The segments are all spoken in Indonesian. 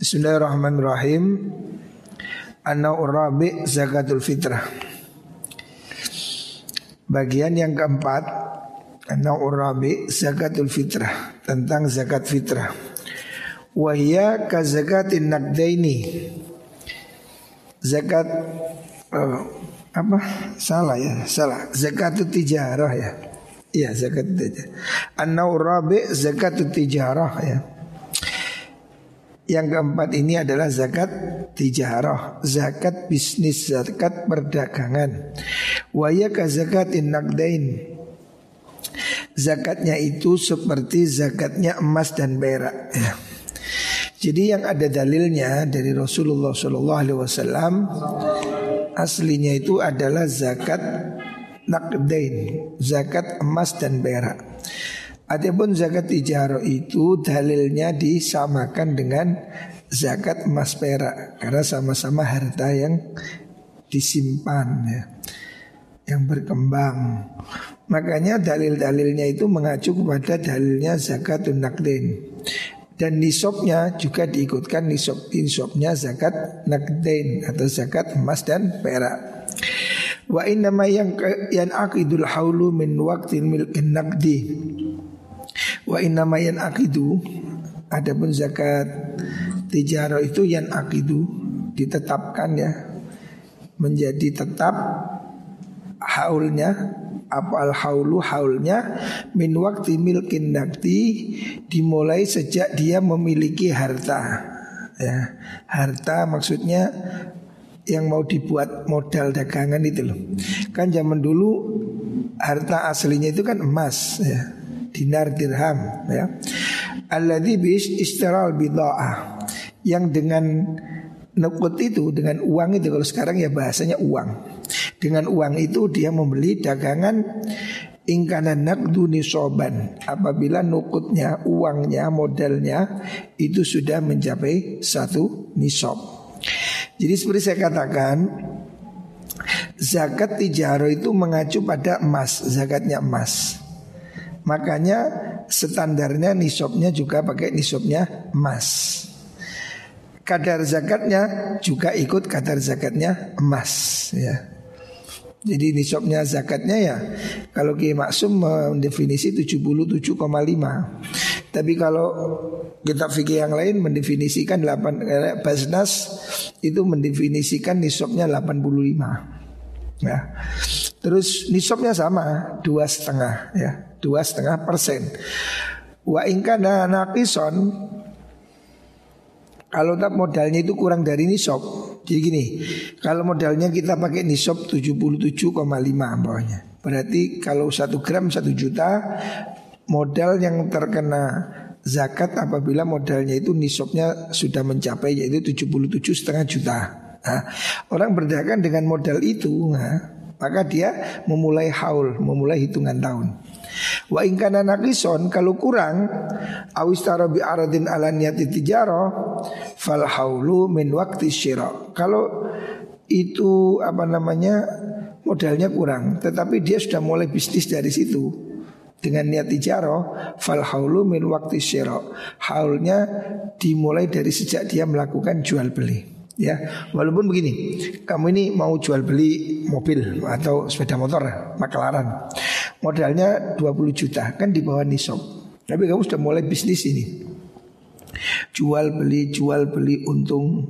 Bismillahirrahmanirrahim. An-naw'ur rabi zakatul fitrah. Bagian yang keempat An-naw'ur rabi zakatul fitrah tentang zakat fitrah. Wahia ka zakatin naqdaini. Zakat uh, apa? Salah ya, salah. Zakatul tijarah ya. Iya zakat tijarah. An-naw'ur rabi zakatul tijarah ya. Yang keempat ini adalah zakat tijarah, zakat bisnis, zakat perdagangan. Waya ka zakatin naqdain. Zakatnya itu seperti zakatnya emas dan perak ya. Jadi yang ada dalilnya dari Rasulullah Shallallahu Alaihi Wasallam aslinya itu adalah zakat naqdain, zakat emas dan perak. Adapun zakat ijarah itu dalilnya disamakan dengan zakat emas perak karena sama-sama harta yang disimpan ya, yang berkembang. Makanya dalil-dalilnya itu mengacu kepada dalilnya zakat nakdin. Dan nisabnya juga diikutkan nisab nisabnya zakat nakdin atau zakat emas dan perak. Wa inna ma yang yang akidul haulu min waktin milkin nakdi Wa inna mayan akidu Adapun zakat tijaro itu yang akidu Ditetapkan ya Menjadi tetap Haulnya Apa al haulu haulnya Min waktu milkin nakti Dimulai sejak dia memiliki harta ya. Harta maksudnya yang mau dibuat modal dagangan itu loh. Kan zaman dulu harta aslinya itu kan emas ya dinar dirham ya. Alladzi bis istiral bid'ah yang dengan nukut itu dengan uang itu kalau sekarang ya bahasanya uang. Dengan uang itu dia membeli dagangan ingkana nakdu nisoban apabila nukutnya uangnya modalnya itu sudah mencapai satu nisob. Jadi seperti saya katakan zakat tijaro itu mengacu pada emas, zakatnya emas. Makanya standarnya nisabnya juga pakai nisabnya emas. Kadar zakatnya juga ikut kadar zakatnya emas ya. Jadi nisabnya zakatnya ya kalau Kiai Maksum mendefinisi 77,5. Tapi kalau kita fikih yang lain mendefinisikan 8 eh, Basnas itu mendefinisikan nisabnya 85. Ya. Terus nisabnya sama dua setengah ya dua setengah persen. Wa ingkana nakison kalau tak modalnya itu kurang dari nisab. Jadi gini, kalau modalnya kita pakai nisab 77,5 bawahnya. Berarti kalau satu gram satu juta modal yang terkena zakat apabila modalnya itu nisabnya sudah mencapai yaitu 77 setengah juta. Nah, orang berdagang dengan modal itu, nah, maka dia memulai haul, memulai hitungan tahun. Wa ingkana nakison kalau kurang awistara bi aradin ala niyati tijaro fal haulu min waktu syira. Kalau itu apa namanya modalnya kurang, tetapi dia sudah mulai bisnis dari situ dengan niat tijaro fal haulu min waktu syira. Haulnya dimulai dari sejak dia melakukan jual beli ya walaupun begini kamu ini mau jual beli mobil atau sepeda motor makelaran modalnya 20 juta kan di bawah nisab tapi kamu sudah mulai bisnis ini jual beli jual beli untung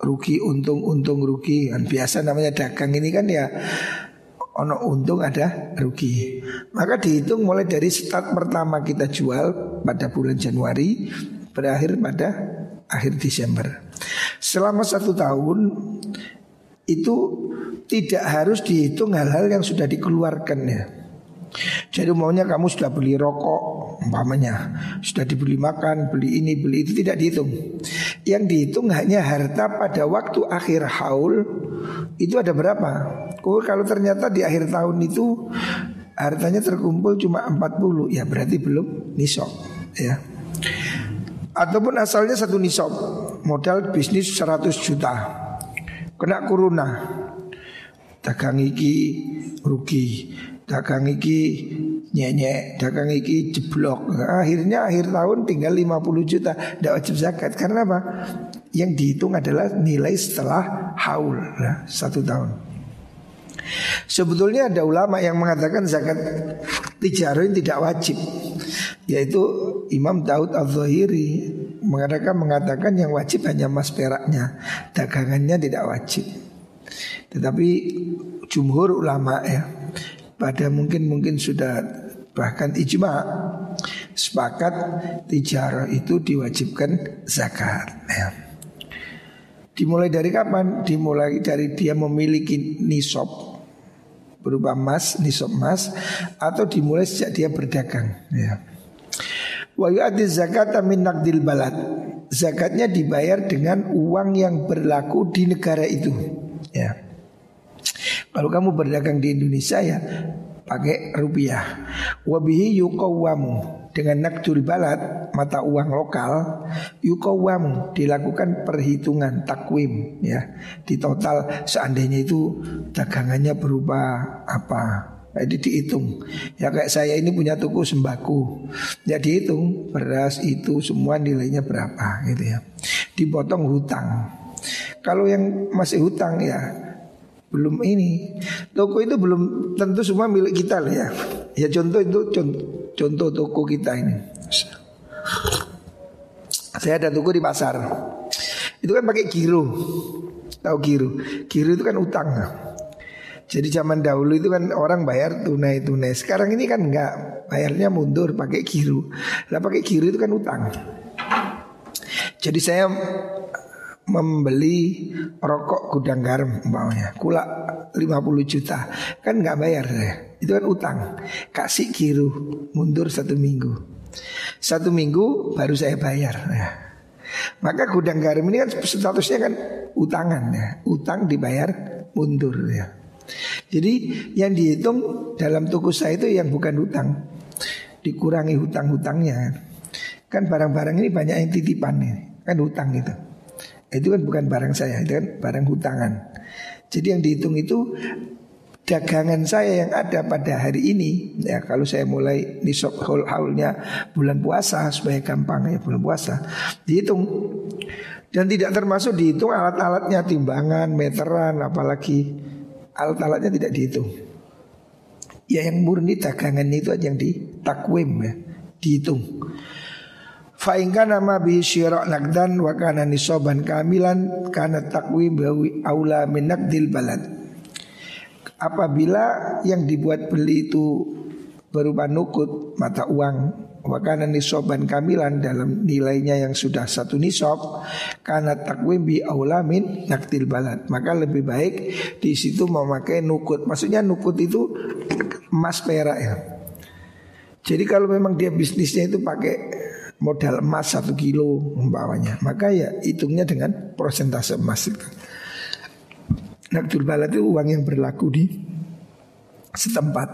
rugi untung untung rugi kan biasa namanya dagang ini kan ya ono untung ada rugi maka dihitung mulai dari start pertama kita jual pada bulan Januari berakhir pada akhir Desember. Selama satu tahun itu tidak harus dihitung hal-hal yang sudah dikeluarkan ya. Jadi maunya kamu sudah beli rokok umpamanya. Sudah dibeli makan, beli ini, beli itu tidak dihitung. Yang dihitung hanya harta pada waktu akhir haul Itu ada berapa? Oh, kalau ternyata di akhir tahun itu Hartanya terkumpul cuma 40 Ya berarti belum nisab ya. Ataupun asalnya satu nisab. Modal bisnis 100 juta. Kena kuruna Dagang iki rugi Dagang iki Nyek dagang iki jeblok. Akhirnya akhir tahun tinggal 50 juta Tidak wajib zakat. Karena apa? Yang dihitung adalah nilai setelah haul ya, Satu tahun. Sebetulnya ada ulama yang mengatakan zakat tijarin tidak wajib Yaitu Imam Daud al-Zahiri mengatakan mengatakan yang wajib hanya mas peraknya Dagangannya tidak wajib. Tetapi jumhur ulama ya pada mungkin mungkin sudah bahkan ijma sepakat tijarah itu diwajibkan zakat ya. Dimulai dari kapan? Dimulai dari dia memiliki nisab berupa emas, nisab emas atau dimulai sejak dia berdagang ya. Wa yu'addi zakata min naqdil balad. Zakatnya dibayar dengan uang yang berlaku di negara itu ya. Kalau kamu berdagang di Indonesia ya pakai rupiah. Wabihi yukawamu dengan nakdul balad mata uang lokal yukawamu dilakukan perhitungan takwim ya. Di total seandainya itu dagangannya berupa apa? Jadi dihitung. Ya kayak saya ini punya toko sembako. Ya dihitung Beras itu semua nilainya berapa gitu ya. Dipotong hutang. Kalau yang masih hutang ya belum ini. Toko itu belum tentu semua milik kita lah ya. Ya contoh itu contoh, contoh toko kita ini. Saya ada toko di pasar. Itu kan pakai giro. Tahu giro? Giro itu kan utang. Jadi zaman dahulu itu kan orang bayar tunai tunai sekarang ini kan enggak bayarnya mundur pakai giro. Lah pakai giro itu kan utang. Jadi saya membeli rokok gudang garam umpamanya. Kula 50 juta. Kan nggak bayar saya. Itu kan utang. Kasih kiru mundur satu minggu. Satu minggu baru saya bayar ya. maka gudang garam ini kan statusnya kan utangan ya. Utang dibayar mundur ya. Jadi yang dihitung dalam toko saya itu yang bukan utang dikurangi hutang-hutangnya. Kan barang-barang ini banyak yang titipan nih kan hutang gitu itu kan bukan barang saya, itu kan barang hutangan. Jadi yang dihitung itu dagangan saya yang ada pada hari ini. Ya kalau saya mulai nisab haul haulnya bulan puasa supaya gampang ya bulan puasa dihitung. Dan tidak termasuk dihitung alat-alatnya timbangan meteran apalagi alat-alatnya tidak dihitung. Ya yang murni dagangan itu aja yang ditakwim ya dihitung Fa'ingka nama bi syirok nakdan wa kana nisoban kamilan kana takwim bawi aula min balad. Apabila yang dibuat beli itu berupa nukut mata uang wa kana kamilan dalam nilainya yang sudah satu nisob karena takwim bi aula min nakdil balad. Maka lebih baik di situ memakai nukut. Maksudnya nukut itu emas perak ya. Jadi kalau memang dia bisnisnya itu pakai modal emas satu kilo membawanya maka ya hitungnya dengan persentase emas itu. Nakdul balad itu uang yang berlaku di setempat.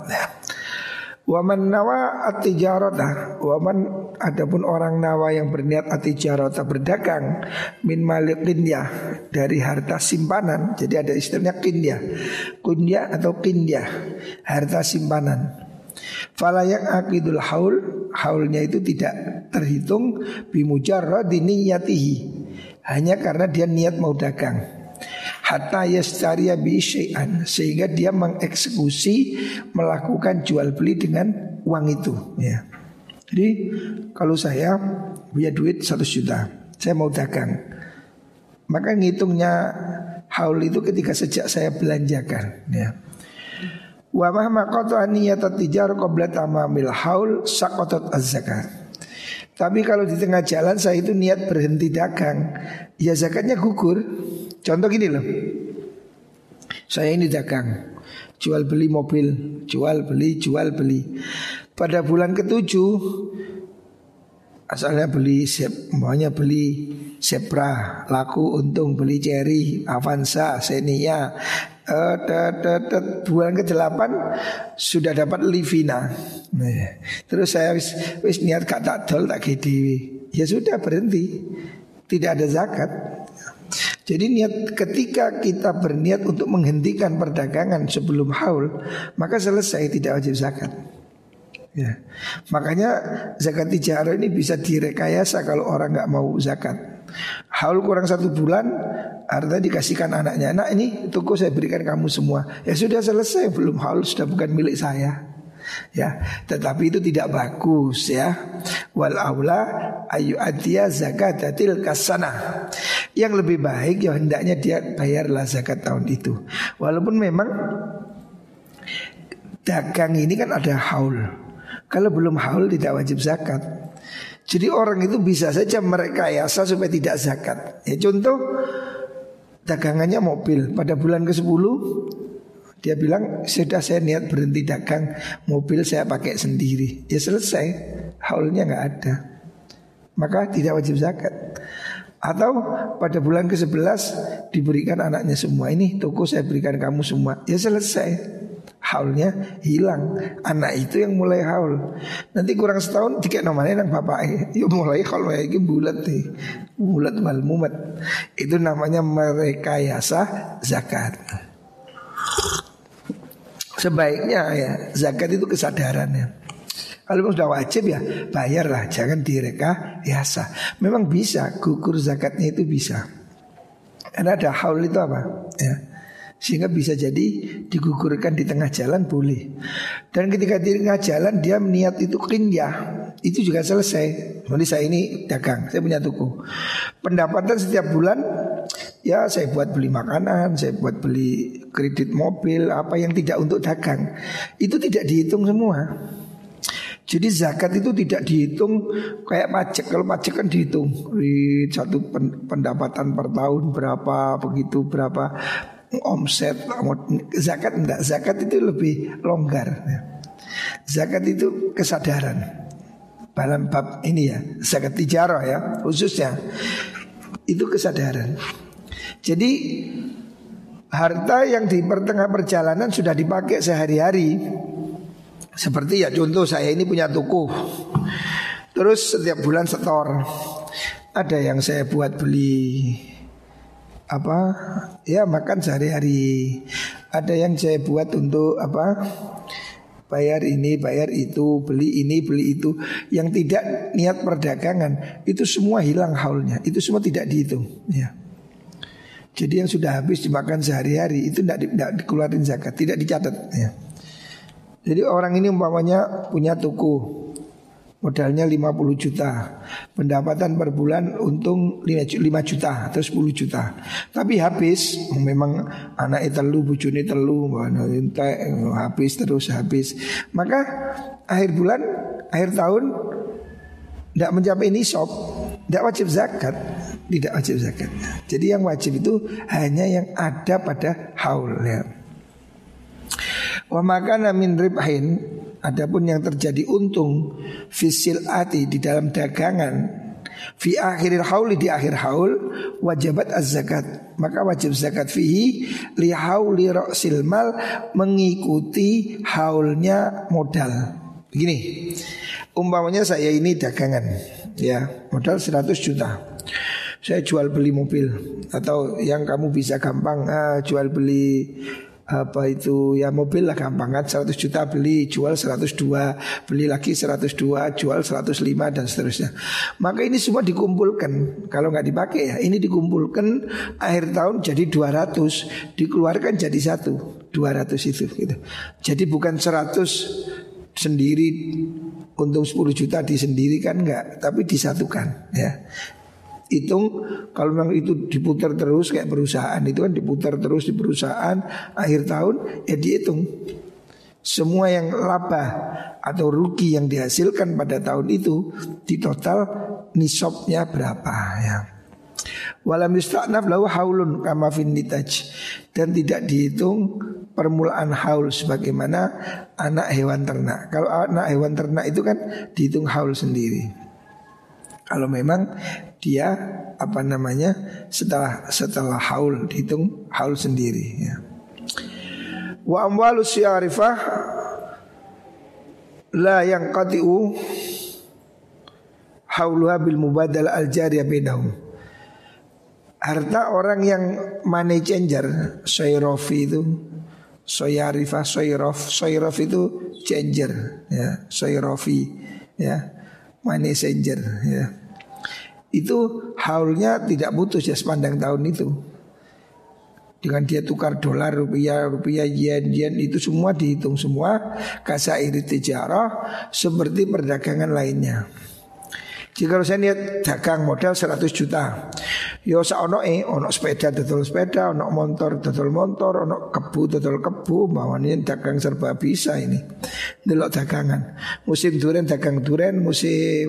Waman nawa atijarata Waman adapun orang nawa yang berniat atijarata berdagang Min malik kinyah Dari harta simpanan Jadi ada istilahnya kinyah Kunyah atau kinyah Harta simpanan Falayak akidul haul Haulnya itu tidak terhitung Bimujarrad niyatihi Hanya karena dia niat mau dagang Hatta bi syai'an Sehingga dia mengeksekusi Melakukan jual beli dengan uang itu ya. Jadi kalau saya punya duit 100 juta Saya mau dagang Maka ngitungnya haul itu ketika sejak saya belanjakan ya. Wa mahma qata niyat tijar qabla tamamil haul saqatat az-zakat. Tapi kalau di tengah jalan saya itu niat berhenti dagang, ya zakatnya gugur. Contoh gini loh. Saya ini dagang, jual beli mobil, jual beli, jual beli. Pada bulan ketujuh asalnya beli semuanya beli Sepra, laku untung beli Cherry, Avanza, Xenia, uh, bulan ke-8 sudah dapat Livina. Nah, terus saya wis, wis niat kak tak tol tak. Ya sudah berhenti. Tidak ada zakat. Jadi niat ketika kita berniat untuk menghentikan perdagangan sebelum haul, maka selesai tidak wajib zakat. Ya. Makanya zakat tijarah ini bisa direkayasa kalau orang nggak mau zakat. Haul kurang satu bulan Artinya dikasihkan anaknya Anak ini toko saya berikan kamu semua Ya sudah selesai belum haul sudah bukan milik saya Ya, tetapi itu tidak bagus ya. Wal aula ayu adia zakatatil kasana. Yang lebih baik ya hendaknya dia bayarlah zakat tahun itu. Walaupun memang dagang ini kan ada haul. Kalau belum haul tidak wajib zakat. Jadi orang itu bisa saja mereka yasa supaya tidak zakat. Ya contoh dagangannya mobil pada bulan ke-10 dia bilang sudah saya niat berhenti dagang mobil saya pakai sendiri. Ya selesai, haulnya nggak ada. Maka tidak wajib zakat. Atau pada bulan ke-11 diberikan anaknya semua ini toko saya berikan kamu semua. Ya selesai haulnya hilang. Anak itu yang mulai haul. Nanti kurang setahun tiga nomornya nang bapak ya mulai haul lagi bulat nih. Bulat mal mumet. Itu namanya merekayasa zakat. Sebaiknya ya zakat itu kesadarannya. Kalau sudah wajib ya bayarlah, jangan direka biasa. Memang bisa gugur zakatnya itu bisa. Karena ada haul itu apa? Ya, sehingga bisa jadi digugurkan di tengah jalan boleh. Dan ketika di tengah jalan dia niat itu kinyah, itu juga selesai. Jadi saya ini dagang, saya punya toko. Pendapatan setiap bulan ya saya buat beli makanan, saya buat beli kredit mobil, apa yang tidak untuk dagang. Itu tidak dihitung semua. Jadi zakat itu tidak dihitung kayak pajak. Kalau pajak kan dihitung di satu pendapatan per tahun berapa begitu berapa omset zakat enggak. Zakat itu lebih longgar. Zakat itu kesadaran. Dalam bab ini ya zakat tijarah ya khususnya. Itu kesadaran. Jadi harta yang di pertengah perjalanan sudah dipakai sehari-hari. Seperti ya contoh saya ini punya toko terus setiap bulan setor. Ada yang saya buat beli apa ya makan sehari-hari. Ada yang saya buat untuk apa bayar ini, bayar itu, beli ini, beli itu. Yang tidak niat perdagangan itu semua hilang haulnya. Itu semua tidak dihitung. Ya. Jadi yang sudah habis dimakan sehari-hari itu tidak, tidak dikeluarin zakat, tidak dicatat. Ya. Jadi orang ini umpamanya punya toko Modalnya 50 juta. Pendapatan per bulan untung 5 juta atau 10 juta. Tapi habis Memang anak telu, bujuni telu Habis terus habis. Maka akhir bulan Akhir tahun Tidak mencapai nisab Tidak wajib zakat Tidak wajib zakat. Jadi yang wajib itu Hanya yang ada pada haul ya. Wa makana min ribhin Adapun yang terjadi untung fisil ati di dalam dagangan fi akhiril hauli di akhir haul wajibat az-zakat. Maka wajib zakat fihi li hauli ra'sil mal mengikuti haulnya modal. Begini umpamanya saya ini dagangan ya modal 100 juta. Saya jual beli mobil atau yang kamu bisa gampang uh, jual beli apa itu? Ya mobil lah gampang kan. 100 juta beli jual 102 beli lagi 102 jual 105 dan seterusnya. Maka ini semua dikumpulkan. Kalau nggak dipakai ya ini dikumpulkan. Akhir tahun jadi 200 dikeluarkan jadi satu. 200 itu gitu. Jadi bukan 100 sendiri untung 10 juta disendirikan enggak tapi disatukan ya hitung kalau memang itu diputar terus kayak perusahaan itu kan diputar terus di perusahaan akhir tahun ya dihitung semua yang laba atau rugi yang dihasilkan pada tahun itu di total nisabnya berapa ya. Walam yusta'naf lahu haulun kama fin dan tidak dihitung permulaan haul sebagaimana anak hewan ternak. Kalau anak hewan ternak itu kan dihitung haul sendiri. Kalau memang dia apa namanya setelah setelah haul dihitung haul sendiri ya. Wa amwalu syarifah la yang qatiu hauluha bil mubadal al jariyah bainahum. Harta orang yang money changer, syairofi itu Soyarifah, soyrof, soyrof itu changer, ya, soyrofi, ya, money changer, ya. Itu haulnya tidak putus ya sepanjang tahun itu. Dengan dia tukar dolar, rupiah, rupiah, yen, yen itu semua dihitung semua kasairi tijarah seperti perdagangan lainnya. Jika saya lihat dagang modal 100 juta Yo sa ono e ono sepeda dodol sepeda Ono motor dodol motor Ono kebu dodol kebu ini dagang serba bisa ini. Delok dagangan. Musim duren dagang duren Musim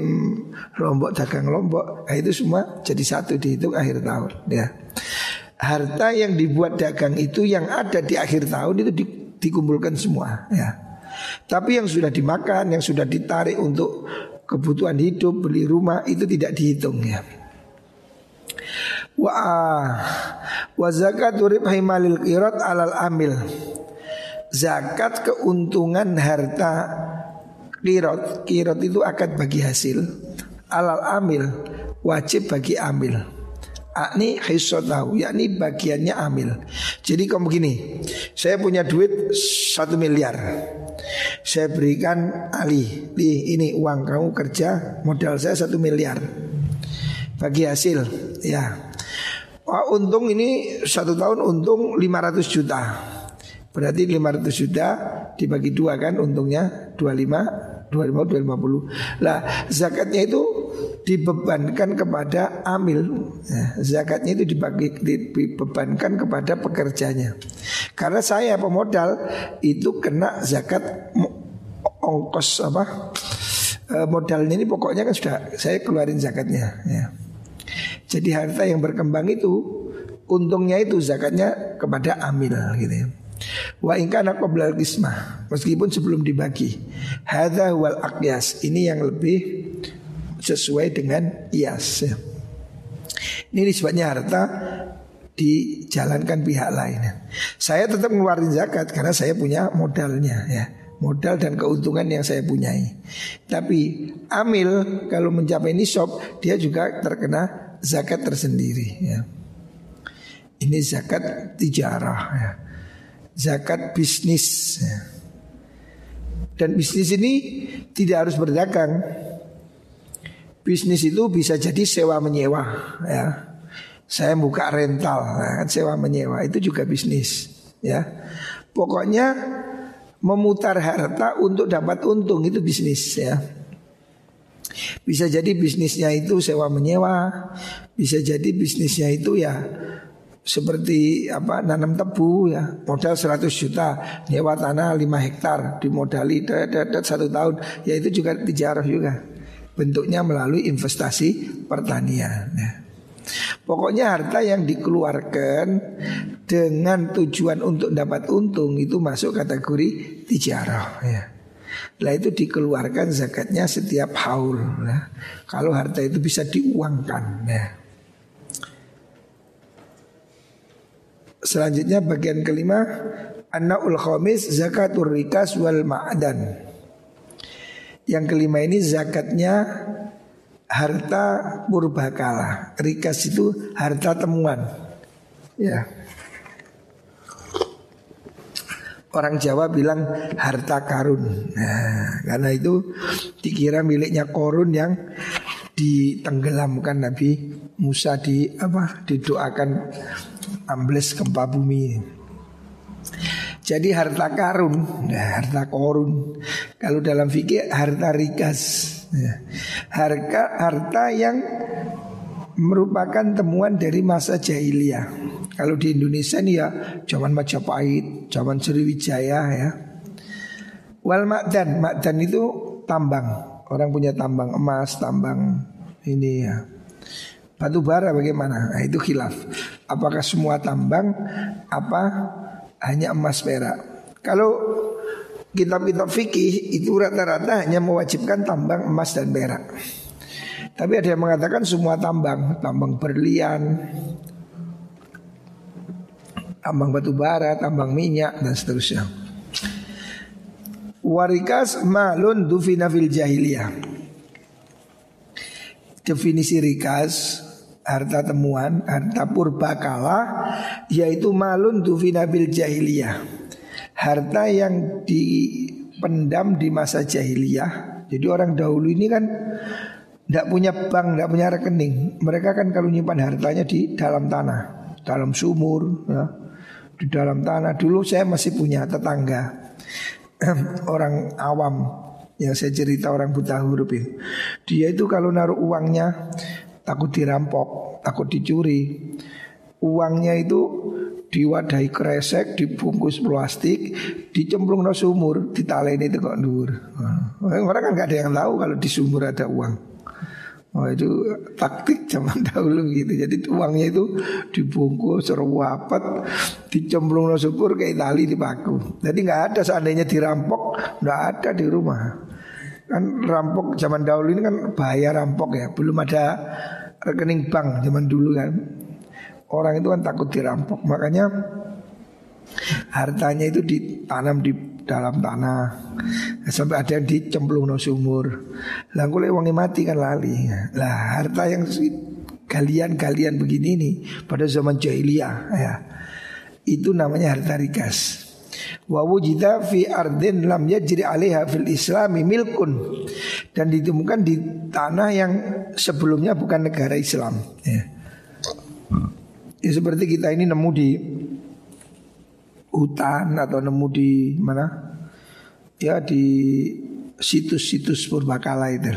lombok dagang lombok. Nah, Itu semua jadi satu dihitung akhir tahun ya. Harta yang dibuat dagang itu yang ada di akhir tahun itu di, dikumpulkan semua ya. Tapi yang sudah dimakan, yang sudah ditarik untuk kebutuhan hidup, beli rumah itu tidak dihitung ya. Wa wa zakat ribhi qirat alal amil. Zakat keuntungan harta qirat, qirat itu akad bagi hasil. Alal amil wajib bagi amil. Akni tahu, yakni bagiannya amil. Jadi kamu begini, saya punya duit satu miliar. Saya berikan Ali, di ini uang kamu kerja, modal saya satu miliar. Bagi hasil, ya. Wah, untung ini satu tahun untung 500 juta. Berarti 500 juta dibagi dua kan untungnya 25 25 250. Lah zakatnya itu dibebankan kepada amil ya, zakatnya itu dibagi dibebankan kepada pekerjanya karena saya pemodal itu kena zakat ongkos apa e, modalnya ini pokoknya kan sudah saya keluarin zakatnya ya. Jadi harta yang berkembang itu untungnya itu zakatnya kepada amil gitu ya Wa ingkana qoblal qismah Meskipun sebelum dibagi Hadha wal aqyas Ini yang lebih sesuai dengan ias. Ini nisbatnya harta dijalankan pihak lain. Saya tetap ngeluarin zakat karena saya punya modalnya ya. Modal dan keuntungan yang saya punyai. Tapi amil kalau mencapai nisab dia juga terkena zakat tersendiri ya. Ini zakat tijarah ya. Zakat bisnis ya. Dan bisnis ini tidak harus berdagang Bisnis itu bisa jadi sewa menyewa ya. Saya buka rental, ya, sewa menyewa itu juga bisnis ya. Pokoknya memutar harta untuk dapat untung itu bisnis ya. Bisa jadi bisnisnya itu sewa menyewa, bisa jadi bisnisnya itu ya seperti apa nanam tebu ya modal 100 juta nyewa tanah 5 hektar dimodali satu tahun ya itu juga dijarah juga bentuknya melalui investasi pertanian. Ya. Pokoknya harta yang dikeluarkan dengan tujuan untuk dapat untung itu masuk kategori tijarah ya. Lah itu dikeluarkan zakatnya setiap haul ya. Kalau harta itu bisa diuangkan ya. Selanjutnya bagian kelima Annaul khamis zakatul wal ma'dan yang kelima ini zakatnya harta purbakala. Rikas itu harta temuan. Ya. Orang Jawa bilang harta karun. Nah, karena itu dikira miliknya korun yang ditenggelamkan Nabi Musa di apa didoakan ambles gempa bumi. Jadi harta karun, nah, harta korun. Kalau dalam fikih harta rikas, ya. harta harta yang merupakan temuan dari masa jahiliyah. Kalau di Indonesia nih ya zaman Majapahit, zaman Sriwijaya ya. Wal makdan, makdan itu tambang. Orang punya tambang emas, tambang ini ya. Batu bara bagaimana? Nah, itu khilaf. Apakah semua tambang apa hanya emas perak. Kalau kitab-kitab fikih itu rata-rata hanya mewajibkan tambang emas dan perak. Tapi ada yang mengatakan semua tambang, tambang berlian, tambang batu bara, tambang minyak dan seterusnya. Warikas malun dufina fil jahiliyah. Definisi rikas harta temuan, harta purba kala yaitu malun tufina bil jahiliyah. harta yang dipendam di masa jahiliyah. Jadi orang dahulu ini kan tidak punya bank, tidak punya rekening. Mereka kan kalau nyimpan hartanya di dalam tanah, dalam sumur, ya. di dalam tanah. Dulu saya masih punya tetangga orang awam yang saya cerita orang buta huruf itu. Dia itu kalau naruh uangnya takut dirampok, takut dicuri. Uangnya itu diwadahi kresek, dibungkus plastik, dicemplung no sumur, ditaleni itu kok dur. Orang kan gak ada yang tahu kalau di sumur ada uang. Oh itu taktik zaman dahulu gitu. Jadi uangnya itu dibungkus rapat, dicemplung no sumur kayak tali dipaku. Jadi nggak ada seandainya dirampok, nggak ada di rumah. Kan rampok zaman dahulu ini kan bahaya rampok ya. Belum ada rekening bank zaman dulu kan. Orang itu kan takut dirampok. Makanya hartanya itu ditanam di dalam tanah sampai ada yang dicemplung no sumur. Lah wonge mati kan lali. Lah harta yang kalian-kalian begini nih pada zaman jahiliyah ya. Itu namanya harta rikas wa wujida fi ardin lam yajri alaiha fil islami milkun dan ditemukan di tanah yang sebelumnya bukan negara Islam ya. ya seperti kita ini nemu di hutan atau nemu di mana? Ya di situs-situs purbakala itu.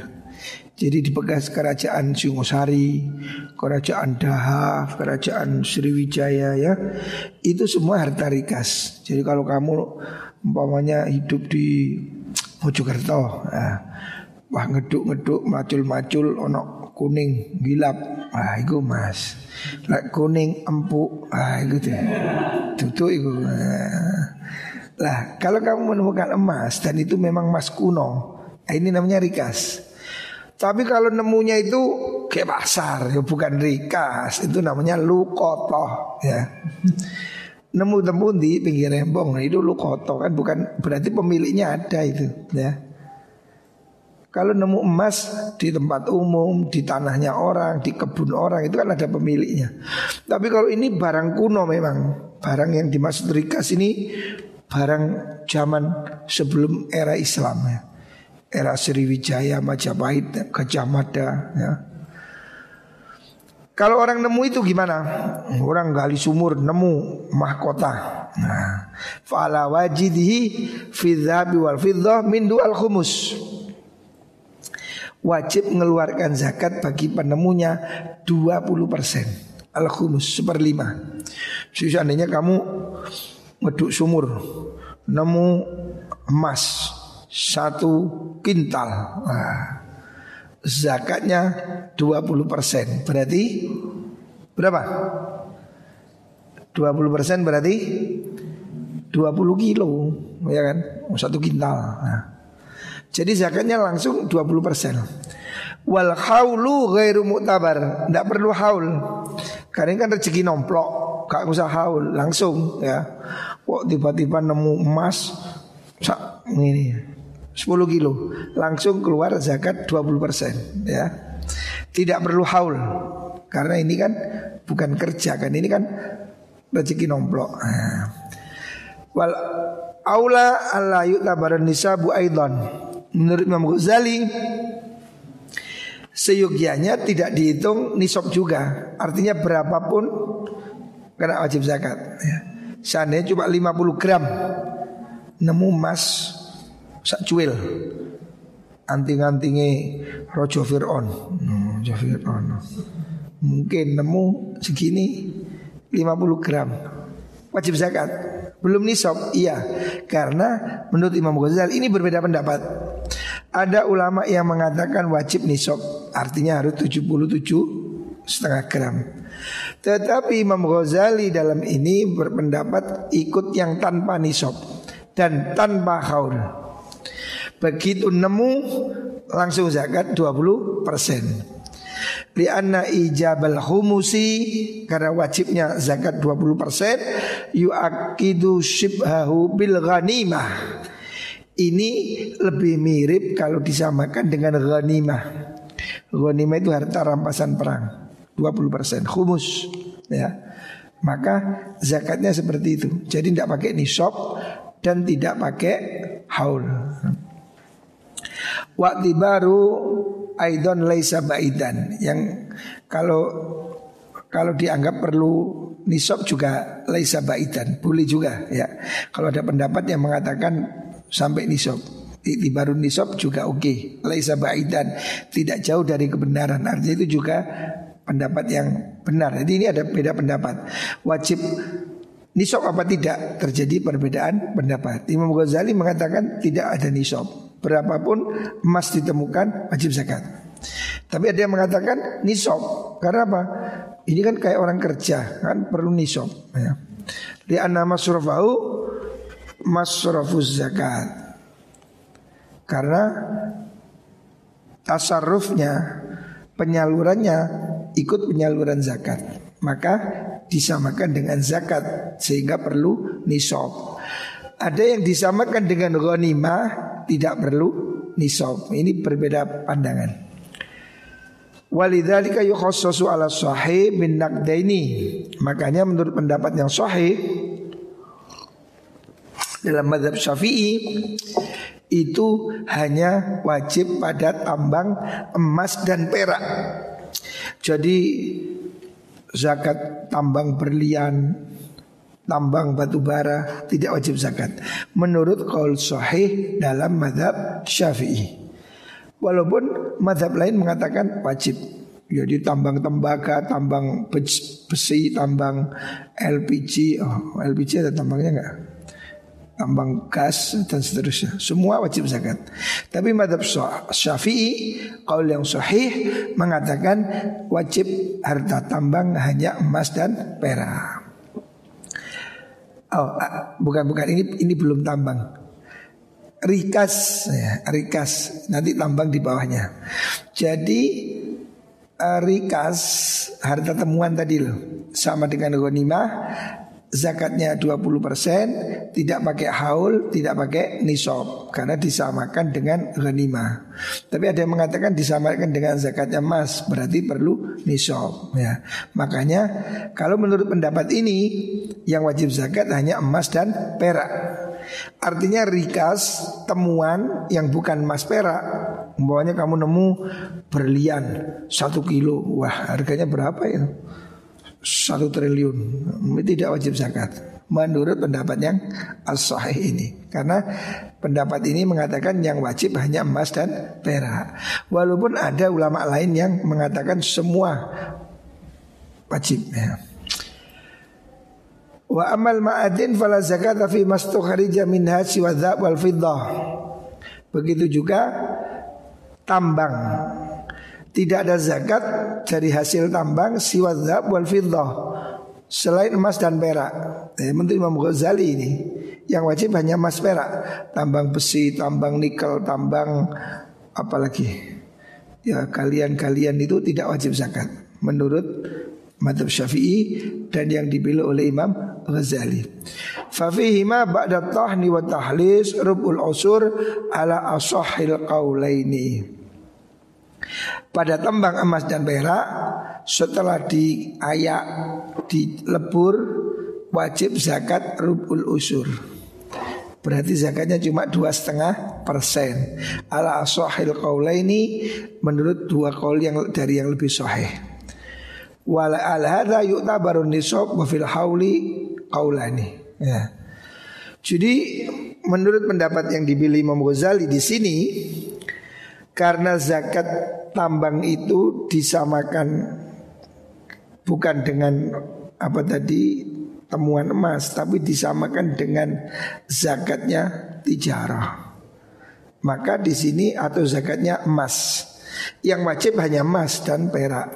Jadi di bekas kerajaan Singosari, kerajaan Dahaf, kerajaan Sriwijaya ya, itu semua harta rikas. Jadi kalau kamu umpamanya hidup di Mojokerto, ya, wah ngeduk-ngeduk macul-macul ono kuning gilap, wah itu mas. Lah kuning empuk, ah itu tuh, tutup itu. Lah kalau kamu menemukan emas dan itu memang emas kuno, ini namanya rikas. Tapi kalau nemunya itu kayak pasar, ya bukan rikas, itu namanya lukoto ya. Nemu temu di pinggir rembong, nah itu lukoto kan bukan berarti pemiliknya ada itu ya. Kalau nemu emas di tempat umum, di tanahnya orang, di kebun orang itu kan ada pemiliknya. Tapi kalau ini barang kuno memang, barang yang dimaksud rikas ini barang zaman sebelum era Islam ya era Sriwijaya, Majapahit, Gajah Mada ya. Kalau orang nemu itu gimana? Orang gali sumur nemu mahkota. Nah, fala wajidihi fi dzahabi wal fiddah min dual khumus. Wajib mengeluarkan zakat bagi penemunya 20% al khumus seperlima. Seandainya kamu ngeduk sumur nemu emas satu kintal. Nah, zakatnya 20 persen. Berarti berapa? 20 persen berarti 20 kilo, ya kan? Satu kintal. Nah. Jadi zakatnya langsung 20 persen. Wal haulu ghairu mu'tabar. Tidak perlu haul. Karena kan rezeki nomplok, gak usah haul, langsung ya. Kok tiba-tiba nemu emas sak ini 10 kilo langsung keluar zakat 20 persen ya tidak perlu haul karena ini kan bukan kerja kan ini kan rezeki nomplok nah. wal aula alla yu'tabaran nisabu aidan menurut Imam Ghazali seyogianya tidak dihitung nisab juga artinya berapapun kena wajib zakat ya. seandainya cuma 50 gram nemu emas sak cuil anting-antinge Rojo Fir'aun. Mungkin nemu segini 50 gram. Wajib zakat. Belum nisab, iya. Karena menurut Imam Ghazali ini berbeda pendapat. Ada ulama yang mengatakan wajib nisab, artinya harus 77 setengah gram. Tetapi Imam Ghazali dalam ini berpendapat ikut yang tanpa nisab dan tanpa haul. Begitu nemu langsung zakat 20 persen. Lianna ijabal humusi karena wajibnya zakat 20 persen yuakidu shibhahu bil ghanimah. Ini lebih mirip kalau disamakan dengan ghanimah. Ghanimah itu harta rampasan perang 20 persen humus ya. Maka zakatnya seperti itu. Jadi tidak pakai nisab dan tidak pakai haul. Waktu baru aidon laisa baidan yang kalau kalau dianggap perlu nisab juga laisa baidan boleh juga ya. Kalau ada pendapat yang mengatakan sampai nisab. Baru nisab juga oke. Okay. Laisa baidan. Tidak jauh dari kebenaran. Artinya itu juga pendapat yang benar. Jadi ini ada beda pendapat. Wajib nisab apa tidak? Terjadi perbedaan pendapat. Imam Ghazali mengatakan tidak ada nisab. Berapapun emas ditemukan wajib zakat. Tapi ada yang mengatakan nisab. Karena apa? Ini kan kayak orang kerja. Kan perlu nisab ya. Lianna masrafahu Masrafuz zakat. Karena tasarrufnya penyalurannya ikut penyaluran zakat. Maka disamakan dengan zakat sehingga perlu nisab. Ada yang disamakan dengan ghanimah tidak perlu nisab. Ini berbeda pandangan. Walidzalika yukhassasu ala sahih bin naqdaini. Makanya menurut pendapat yang sahih dalam madhab syafi'i itu hanya wajib pada tambang emas dan perak. Jadi zakat tambang berlian, tambang batu bara tidak wajib zakat. Menurut kaul sahih dalam madhab syafi'i. Walaupun madhab lain mengatakan wajib. Jadi tambang tembaga, tambang besi, tambang LPG. Oh, LPG ada tambangnya enggak? Tambang gas dan seterusnya. Semua wajib zakat. Tapi madhab syafi'i Kaul yang sahih mengatakan wajib harta tambang hanya emas dan perak. Oh, bukan bukan ini ini belum tambang. Rikas ya, rikas nanti tambang di bawahnya. Jadi rikas harta temuan tadi loh sama dengan ghanimah zakatnya 20% tidak pakai haul, tidak pakai nisab karena disamakan dengan ghanimah. Tapi ada yang mengatakan disamakan dengan zakatnya emas, berarti perlu nisab ya. Makanya kalau menurut pendapat ini yang wajib zakat hanya emas dan perak. Artinya rikas temuan yang bukan emas perak Umpamanya kamu nemu berlian satu kilo Wah harganya berapa ya satu triliun. Tidak wajib zakat. Menurut pendapat yang as-sahih ini. Karena pendapat ini mengatakan yang wajib hanya emas dan perak. Walaupun ada ulama lain yang mengatakan semua wajib ya. Wa amal ma'adin fala zakat fi mastukharija minha siwa wal fiddah. Begitu juga tambang tidak ada zakat dari hasil tambang siwadzab wal fiddah selain emas dan perak. Eh, menurut Imam Ghazali ini yang wajib hanya emas perak, tambang besi, tambang nikel, tambang apalagi. Ya kalian-kalian itu tidak wajib zakat menurut madhab syafi'i dan yang dipilih oleh Imam Ghazali. Fafihima ba'da tahni wa tahlis rubul usur ala asahil qaulaini. Pada tembang emas dan perak setelah diayak dilebur wajib zakat rubul usur. Berarti zakatnya cuma dua setengah persen. Ala asohil ini menurut dua kaul yang dari yang lebih sahih. Wala al hadza yu'tabaru nisab wa fil hauli qaulani. Ya. Jadi menurut pendapat yang dipilih Imam Ghazali di sini karena zakat tambang itu disamakan bukan dengan apa tadi temuan emas tapi disamakan dengan zakatnya tijarah. Maka di sini atau zakatnya emas. Yang wajib hanya emas dan perak.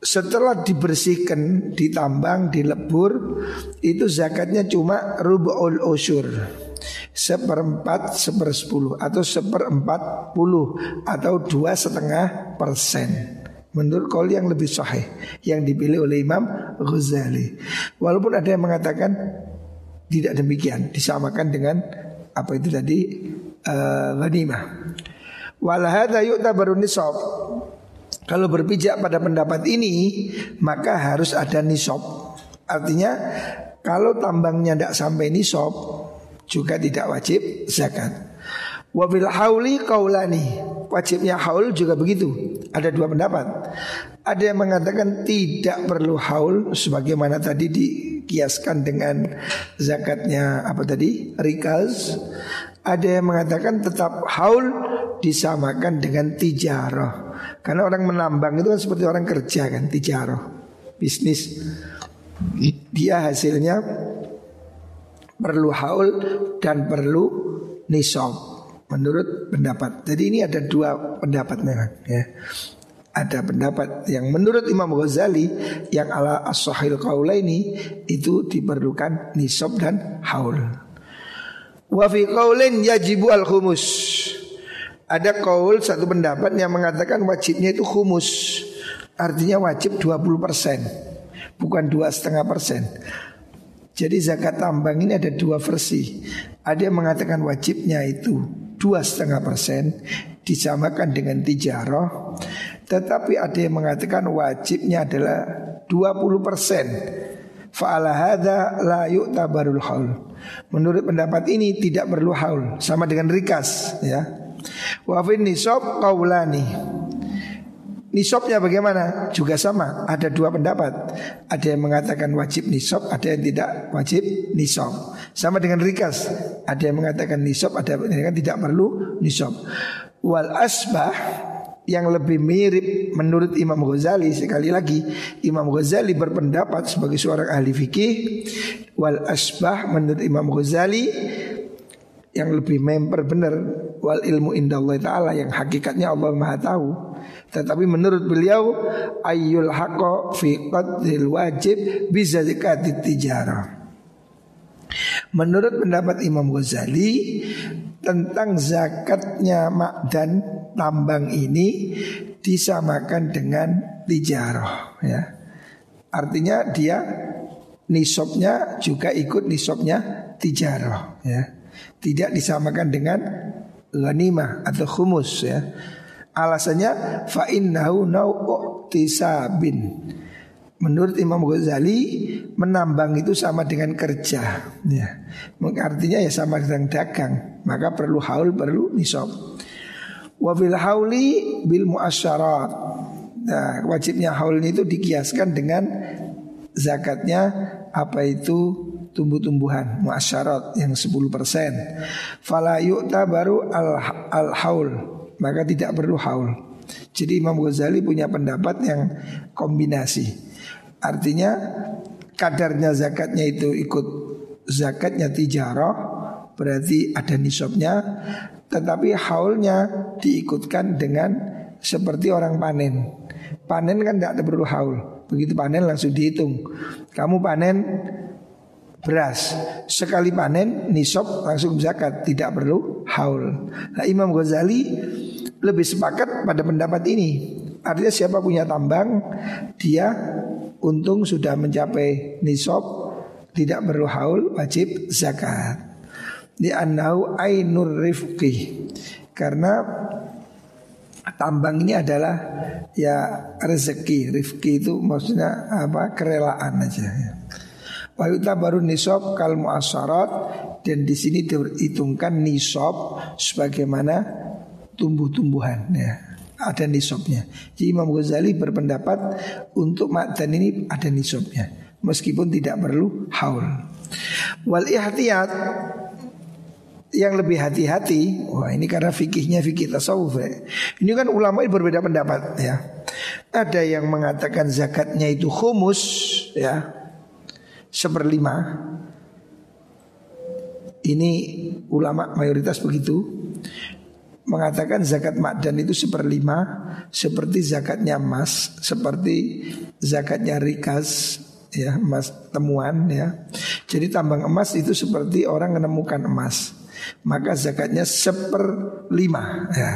Setelah dibersihkan, ditambang, dilebur, itu zakatnya cuma rub'ul usur seperempat sepersepuluh atau seperempat puluh atau dua setengah persen menurut kol yang lebih sahih yang dipilih oleh Imam Ghazali. Walaupun ada yang mengatakan tidak demikian, disamakan dengan apa itu tadi uh, ghanimah. Walahada yu'tabaru nisab. Kalau berpijak pada pendapat ini, maka harus ada nisab. Artinya kalau tambangnya tidak sampai nisab, juga tidak wajib zakat. Wabil hauli kaulani Wajibnya haul juga begitu. Ada dua pendapat. Ada yang mengatakan tidak perlu haul Sebagaimana tadi dikiaskan dengan zakatnya apa tadi? Rikaz. Ada yang mengatakan tetap haul disamakan dengan tijarah. Karena orang menambang itu kan seperti orang kerja kan Tijarah. Bisnis. Dia hasilnya perlu haul dan perlu nisab menurut pendapat. Jadi ini ada dua pendapat memang ya. Ada pendapat yang menurut Imam Ghazali yang ala as-sahil ini itu diperlukan nisab dan haul. Wa fi qaulin yajibu al-khumus. Ada kaul satu pendapat yang mengatakan wajibnya itu khumus. Artinya wajib 20%, bukan dua setengah persen. Jadi zakat tambang ini ada dua versi. Ada yang mengatakan wajibnya itu dua setengah persen disamakan dengan tijaroh tetapi ada yang mengatakan wajibnya adalah 20 persen. Fa'ala la yu'tabarul haul. Menurut pendapat ini tidak perlu haul Sama dengan rikas ya. Wafin nisab kaulani Nisabnya bagaimana? Juga sama, ada dua pendapat. Ada yang mengatakan wajib nisab, ada yang tidak wajib nisab. Sama dengan rikas, ada yang mengatakan nisab, ada yang mengatakan tidak perlu nisab. Wal asbah yang lebih mirip menurut Imam Ghazali sekali lagi Imam Ghazali berpendapat sebagai seorang ahli fikih wal asbah menurut Imam Ghazali yang lebih member benar wal ilmu indah Allah taala yang hakikatnya Allah Maha tahu. Tetapi menurut beliau ayyul haqqo fi qadril wajib bisa zakatit tijarah. Menurut pendapat Imam Ghazali tentang zakatnya makdan tambang ini disamakan dengan tijarah ya. Artinya dia nisabnya juga ikut nisabnya tijarah ya. Tidak disamakan dengan ghanimah atau khumus ya. Alasannya fa innahu tisabin. Menurut Imam Ghazali menambang itu sama dengan kerja ya. Artinya ya sama dengan dagang Maka perlu haul perlu nisab Wa bil hauli bil muasyarat Nah wajibnya haul itu dikiaskan dengan zakatnya apa itu tumbuh-tumbuhan muasyarat yang 10% fala baru al, al haul maka tidak perlu haul. Jadi Imam Ghazali punya pendapat yang kombinasi. Artinya kadarnya zakatnya itu ikut zakatnya tijarah berarti ada nisabnya tetapi haulnya diikutkan dengan seperti orang panen. Panen kan tidak perlu haul. Begitu panen langsung dihitung. Kamu panen beras sekali panen nisab langsung zakat tidak perlu haul. Nah Imam Ghazali lebih sepakat pada pendapat ini. Artinya siapa punya tambang dia untung sudah mencapai nisab tidak perlu haul wajib zakat. Di anau ainur rifqi karena tambang ini adalah ya rezeki rifki itu maksudnya apa kerelaan aja ya. Wayuta baru nisab kal muasarat dan di sini diperhitungkan nisab sebagaimana tumbuh-tumbuhan ya. Ada nisabnya. Jadi Imam Ghazali berpendapat untuk makdan ini ada nisabnya meskipun tidak perlu haul. Wal ihtiyat yang lebih hati-hati, wah ini karena fikihnya fikih tasawuf ya. Ini kan ulama ini berbeda pendapat ya. Ada yang mengatakan zakatnya itu khumus ya, seperlima Ini ulama mayoritas begitu Mengatakan zakat makdan itu seperlima Seperti zakatnya emas Seperti zakatnya rikas ya emas temuan ya. Jadi tambang emas itu seperti orang menemukan emas. Maka zakatnya seperlima ya.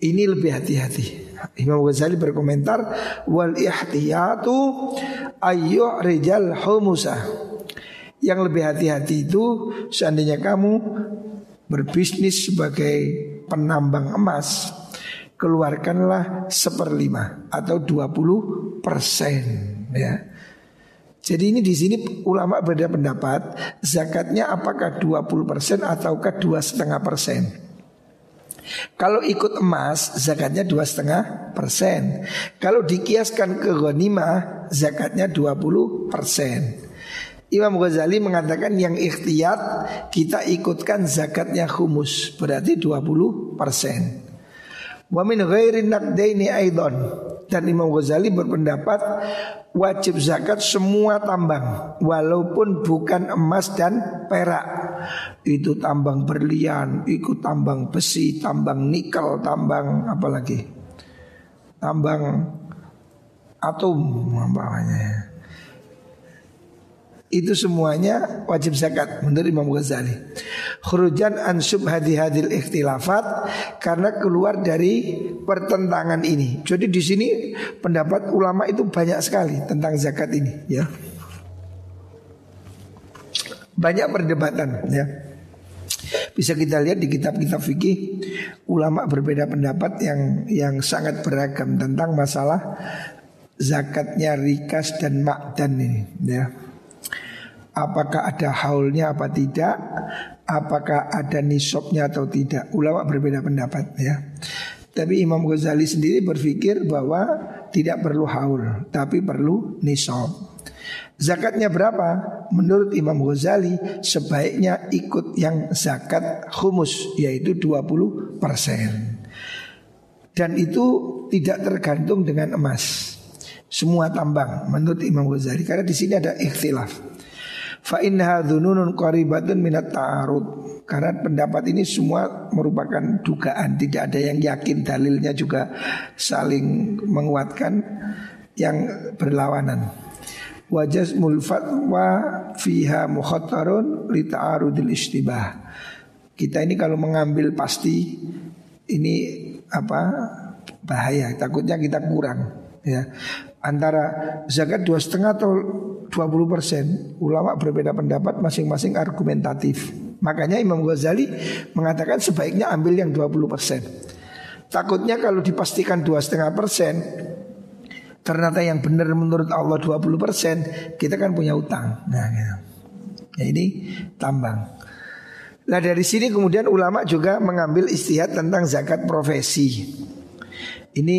Ini lebih hati-hati. Imam Ghazali berkomentar wal ihtiyatu ayyuh rijal humusa. Yang lebih hati-hati itu seandainya kamu berbisnis sebagai penambang emas, keluarkanlah seperlima atau 20 persen ya. Jadi ini di sini ulama berbeda pendapat zakatnya apakah 20% ataukah dua setengah persen. Kalau ikut emas zakatnya dua setengah persen. Kalau dikiaskan ke ghanimah zakatnya 20 persen. Imam Ghazali mengatakan yang ikhtiyat kita ikutkan zakatnya humus berarti 20 persen. Wa min ghairi naqdaini aidon dan Imam Ghazali berpendapat wajib zakat semua tambang walaupun bukan emas dan perak. Itu tambang berlian, ikut tambang besi, tambang nikel, tambang apa lagi? Tambang atom namanya itu semuanya wajib zakat menurut Imam Ghazali. Khurujan an subhadi hadil ikhtilafat karena keluar dari pertentangan ini. Jadi di sini pendapat ulama itu banyak sekali tentang zakat ini, ya. Banyak perdebatan, ya. Bisa kita lihat di kitab-kitab fikih ulama berbeda pendapat yang yang sangat beragam tentang masalah zakatnya rikas dan makdan ini, ya apakah ada haulnya apa tidak, apakah ada nisabnya atau tidak. Ulama berbeda pendapat ya. Tapi Imam Ghazali sendiri berpikir bahwa tidak perlu haul, tapi perlu nisab. Zakatnya berapa? Menurut Imam Ghazali sebaiknya ikut yang zakat humus yaitu 20 persen. Dan itu tidak tergantung dengan emas. Semua tambang menurut Imam Ghazali karena di sini ada ikhtilaf. Fa innaha dzununun qaribatun minat ta'arud. Karena pendapat ini semua merupakan dugaan, tidak ada yang yakin dalilnya juga saling menguatkan yang berlawanan. Wajaz mulfatwa fiha mukhatarun li ta'arudil istibah. Kita ini kalau mengambil pasti ini apa bahaya, takutnya kita kurang ya antara zakat dua setengah atau 20 persen. Ulama berbeda pendapat masing-masing argumentatif. Makanya Imam Ghazali mengatakan sebaiknya ambil yang 20 persen. Takutnya kalau dipastikan dua setengah persen ternyata yang benar menurut Allah 20 persen kita kan punya utang. Nah gitu. ya ini tambang. Nah dari sini kemudian ulama juga mengambil istihad tentang zakat profesi ini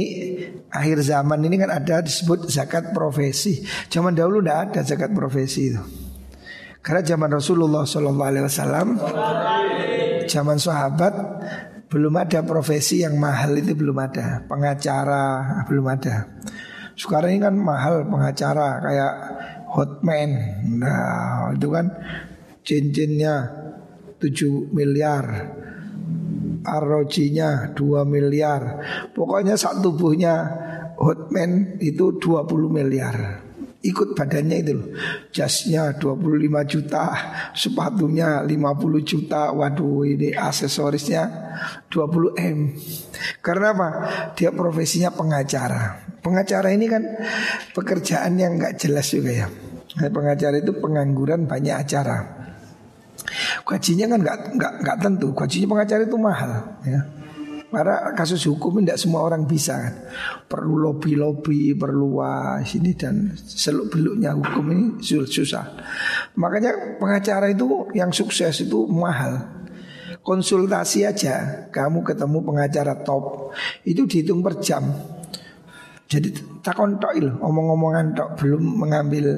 akhir zaman ini kan ada disebut zakat profesi. Zaman dahulu tidak ada zakat profesi itu. Karena zaman Rasulullah SAW, zaman sahabat belum ada profesi yang mahal itu belum ada. Pengacara belum ada. Sekarang ini kan mahal pengacara kayak hotman. Nah itu kan cincinnya 7 miliar Arrojinya 2 miliar. Pokoknya saat tubuhnya Hotman itu 20 miliar. Ikut badannya itu loh. Jasnya 25 juta Sepatunya 50 juta. Waduh ini aksesorisnya 20 M. Karena apa? Dia profesinya pengacara. Pengacara ini kan Pekerjaan yang gak jelas juga ya. Pengacara itu pengangguran banyak acara Gajinya kan nggak nggak nggak tentu. Gajinya pengacara itu mahal, ya. Karena kasus hukum tidak semua orang bisa kan. Perlu lobby-lobby, perlu wah sini dan seluk beluknya hukum ini susah. Makanya pengacara itu yang sukses itu mahal. Konsultasi aja, kamu ketemu pengacara top itu dihitung per jam. Jadi takon tok omong-omongan tok belum mengambil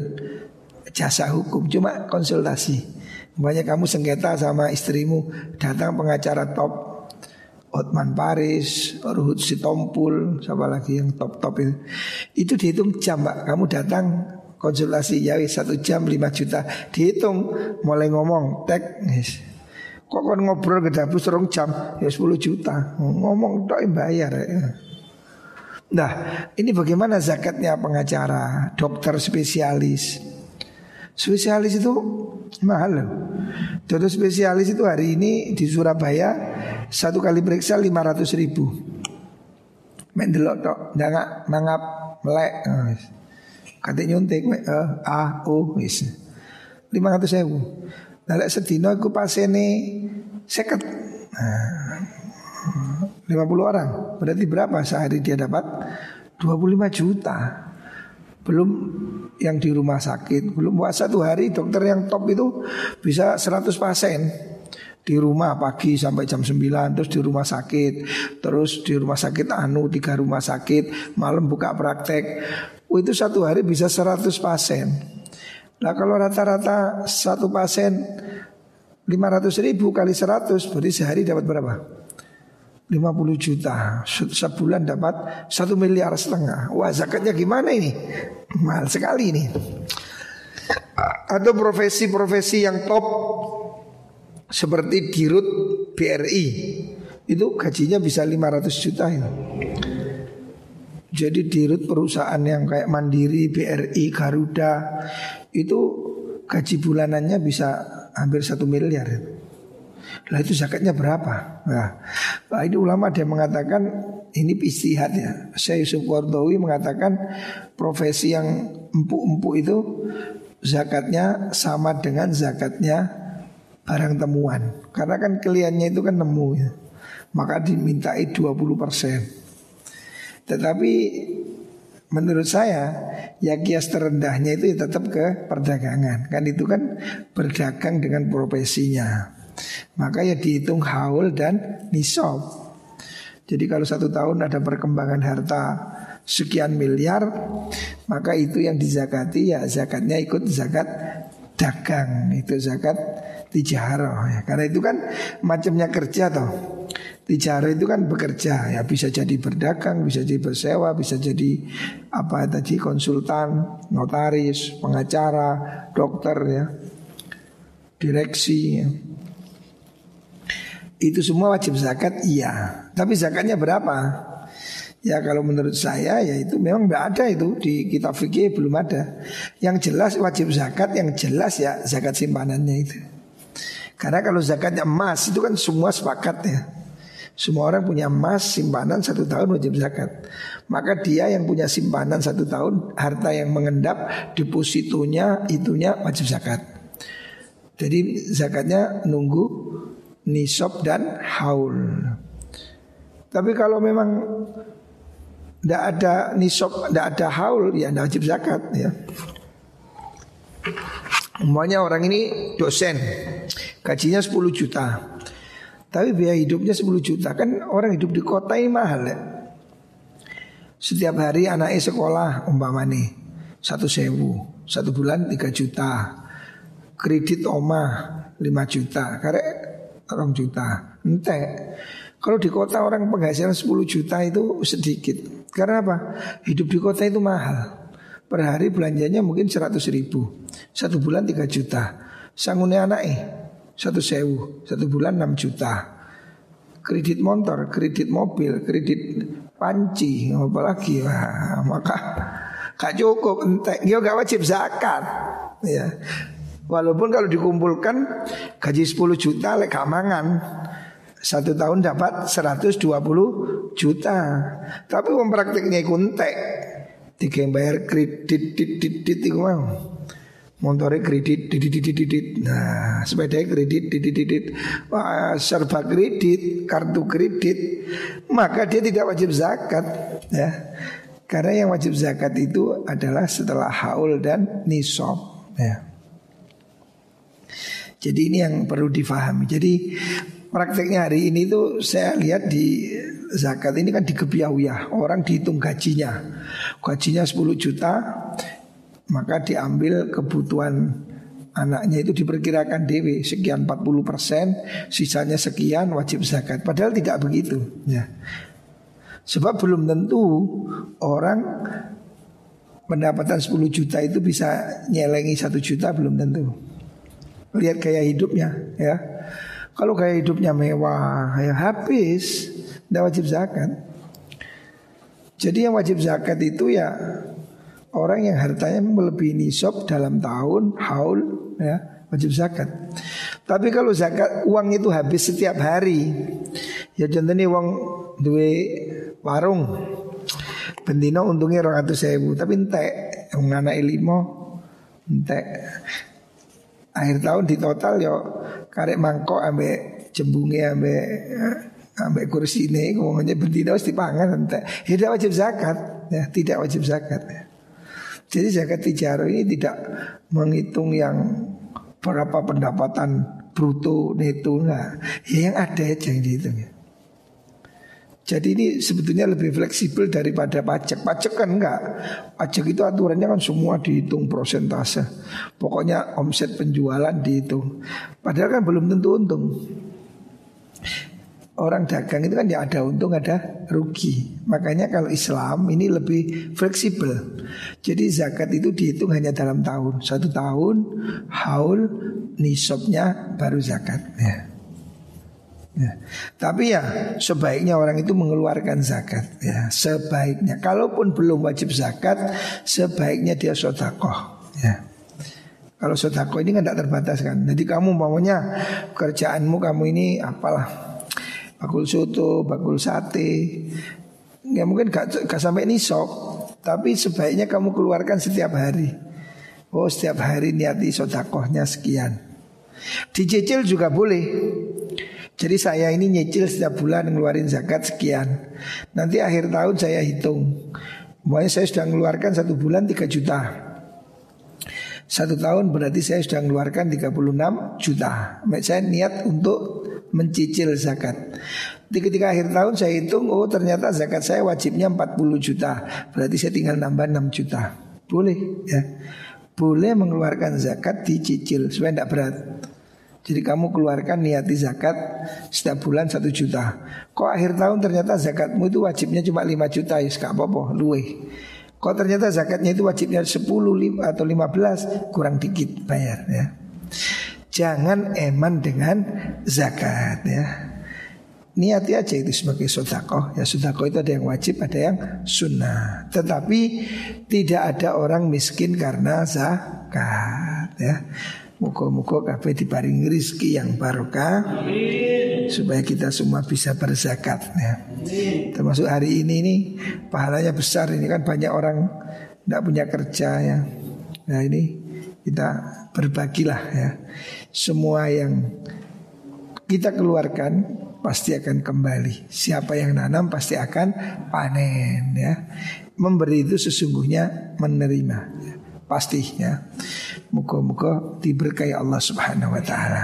jasa hukum, cuma konsultasi. Banyak kamu sengketa sama istrimu Datang pengacara top Otman Paris, Ruhut Sitompul, siapa lagi yang top-top itu. Itu dihitung jam, Pak. Kamu datang konsultasi ya satu jam lima juta. Dihitung mulai ngomong tek. Yes. Kok kon ngobrol ke dapur serong jam ya 10 juta. Ngomong tok bayar ya. Nah, ini bagaimana zakatnya pengacara, dokter spesialis. Spesialis itu mahal loh. Contoh spesialis itu hari ini di Surabaya satu kali periksa 500 ribu. Mendelok tok, nggak mangap melek. Oh, Katanya nyuntik, uh, ah, oh, wis. 500 ribu. Nah, lek sedino aku pasene seket. Nah, 50 orang. Berarti berapa sehari dia dapat? 25 juta. Belum yang di rumah sakit. Belum puasa satu hari dokter yang top itu bisa 100 pasien. Di rumah pagi sampai jam 9 terus di rumah sakit. Terus di rumah sakit anu tiga rumah sakit. Malam buka praktek. Oh, itu satu hari bisa 100 pasien. Nah kalau rata-rata satu pasien 500 ribu kali 100 berarti sehari dapat berapa 50 juta sebulan dapat satu miliar setengah wah zakatnya gimana ini mahal sekali ini atau profesi-profesi yang top seperti dirut BRI itu gajinya bisa 500 juta ya. Jadi dirut perusahaan yang kayak Mandiri, BRI, Garuda itu gaji bulanannya bisa hampir satu miliar. Ya. Lah itu zakatnya berapa? Nah, nah ini ulama dia mengatakan ini istihad ya. Saya Yusuf Wardawi mengatakan profesi yang empuk-empuk itu zakatnya sama dengan zakatnya barang temuan. Karena kan kliennya itu kan nemu ya. Maka dimintai 20% persen. Tetapi menurut saya ya kias terendahnya itu ya tetap ke perdagangan. Kan itu kan berdagang dengan profesinya Maka ya dihitung haul dan nisab Jadi kalau satu tahun ada perkembangan harta sekian miliar Maka itu yang dizakati ya zakatnya ikut zakat dagang Itu zakat tijaroh ya. Karena itu kan macamnya kerja toh. Tijaroh itu kan bekerja ya bisa jadi berdagang, bisa jadi bersewa, bisa jadi apa tadi konsultan, notaris, pengacara, dokter ya, direksi. Ya. Itu semua wajib zakat iya. Tapi zakatnya berapa? Ya kalau menurut saya ya itu memang tidak ada itu di kitab fikih belum ada. Yang jelas wajib zakat yang jelas ya zakat simpanannya itu. Karena kalau zakatnya emas itu kan semua sepakat ya. Semua orang punya emas simpanan satu tahun wajib zakat. Maka dia yang punya simpanan satu tahun harta yang mengendap depositonya itunya wajib zakat. Jadi zakatnya nunggu nisab dan haul. Tapi kalau memang tidak ada nisab, tidak ada haul, ya tidak wajib zakat ya. Umpamanya orang ini dosen Gajinya 10 juta. Tapi biaya hidupnya 10 juta. Kan orang hidup di kota ini mahal ya. Setiap hari anaknya sekolah umpama nih Satu sewu Satu bulan 3 juta. Kredit omah 5 juta. Karena orang juta. Ente Kalau di kota orang penghasilan 10 juta itu sedikit. Karena apa? Hidup di kota itu mahal. Per hari belanjanya mungkin 100 ribu. Satu bulan 3 juta. Sangunnya anak eh Satu sewu. Satu bulan 6 juta. Kredit motor, kredit mobil, kredit panci Apalagi. Wah, Maka Gak cukup entek. Dia gak wajib zakat. Ya Walaupun kalau dikumpulkan Gaji 10 juta lek satu tahun dapat 120 juta Tapi mempraktiknya kuntek Tiga bayar kredit dit dit dit itu mau. Motornya kredit dit dit dit. Nah, sepeda kredit dit dit dit. Wah, serba kredit, kartu kredit, maka dia tidak wajib zakat ya. Karena yang wajib zakat itu adalah setelah haul dan nisab ya. Jadi ini yang perlu difahami. Jadi prakteknya hari ini tuh saya lihat di zakat ini kan ya Orang dihitung gajinya Gajinya 10 juta Maka diambil kebutuhan anaknya itu diperkirakan dewi sekian 40 persen, sisanya sekian wajib zakat. Padahal tidak begitu. Ya. Sebab belum tentu orang pendapatan 10 juta itu bisa nyelengi satu juta belum tentu. Lihat gaya hidupnya, ya. Kalau gaya hidupnya mewah, ya habis. Tidak wajib zakat Jadi yang wajib zakat itu ya Orang yang hartanya melebihi nisab dalam tahun Haul ya wajib zakat Tapi kalau zakat uang itu habis setiap hari Ya contohnya uang dua warung Bendino untungnya orang atau sewu Tapi entek Yang anak limo Entek Akhir tahun di total ya Karek mangkok ambek jembungnya ambek ambek kursi ini ngomongnya berdina harus dipangan ente. Tidak wajib zakat, ya, tidak wajib zakat. Ya. Jadi zakat tijaro ini tidak menghitung yang berapa pendapatan bruto neto enggak. Ya yang ada aja yang dihitung ya. Jadi ini sebetulnya lebih fleksibel daripada pajak. Pajak kan enggak. Pajak itu aturannya kan semua dihitung prosentase. Pokoknya omset penjualan dihitung. Padahal kan belum tentu untung. Orang dagang itu kan ya ada untung ada rugi. Makanya kalau Islam ini lebih fleksibel. Jadi zakat itu dihitung hanya dalam tahun. Satu tahun haul nisabnya baru zakat. Ya. Ya. Tapi ya sebaiknya orang itu mengeluarkan zakat ya sebaiknya kalaupun belum wajib zakat sebaiknya dia sodakoh ya. Kalau sodakoh ini kan tidak terbatas kan. Jadi kamu maunya kerjaanmu kamu ini apalah bakul soto, bakul sate, ya mungkin gak, gak sampai nisok, tapi sebaiknya kamu keluarkan setiap hari. Oh setiap hari niati sodakohnya sekian. Dicicil juga boleh. Jadi saya ini nyicil setiap bulan ngeluarin zakat sekian. Nanti akhir tahun saya hitung. Pokoknya saya sudah mengeluarkan satu bulan 3 juta. Satu tahun berarti saya sudah mengeluarkan 36 juta. Saya niat untuk mencicil zakat. Ketika akhir tahun saya hitung, oh ternyata zakat saya wajibnya 40 juta. Berarti saya tinggal nambah 6 juta. Boleh ya. Boleh mengeluarkan zakat dicicil supaya tidak berat. Jadi kamu keluarkan niati zakat setiap bulan satu juta. Kok akhir tahun ternyata zakatmu itu wajibnya cuma 5 juta ya gak apa-apa, luwe. Kok ternyata zakatnya itu wajibnya 10 atau 15 kurang dikit bayar ya. Jangan eman dengan zakat ya. Niati aja itu sebagai sodako Ya sodako itu ada yang wajib ada yang sunnah Tetapi tidak ada orang miskin karena zakat ya Muka-muka kafe diparingi rizki yang barokah. Supaya kita semua bisa berzakat ya. Termasuk hari ini nih Pahalanya besar ini. Kan banyak orang Tidak punya kerja ya. Nah ini kita berbagilah ya. Semua yang kita keluarkan pasti akan kembali. Siapa yang nanam pasti akan panen ya. Memberi itu sesungguhnya menerima ya. Pastinya Muka-muka diberkahi Allah subhanahu wa ta'ala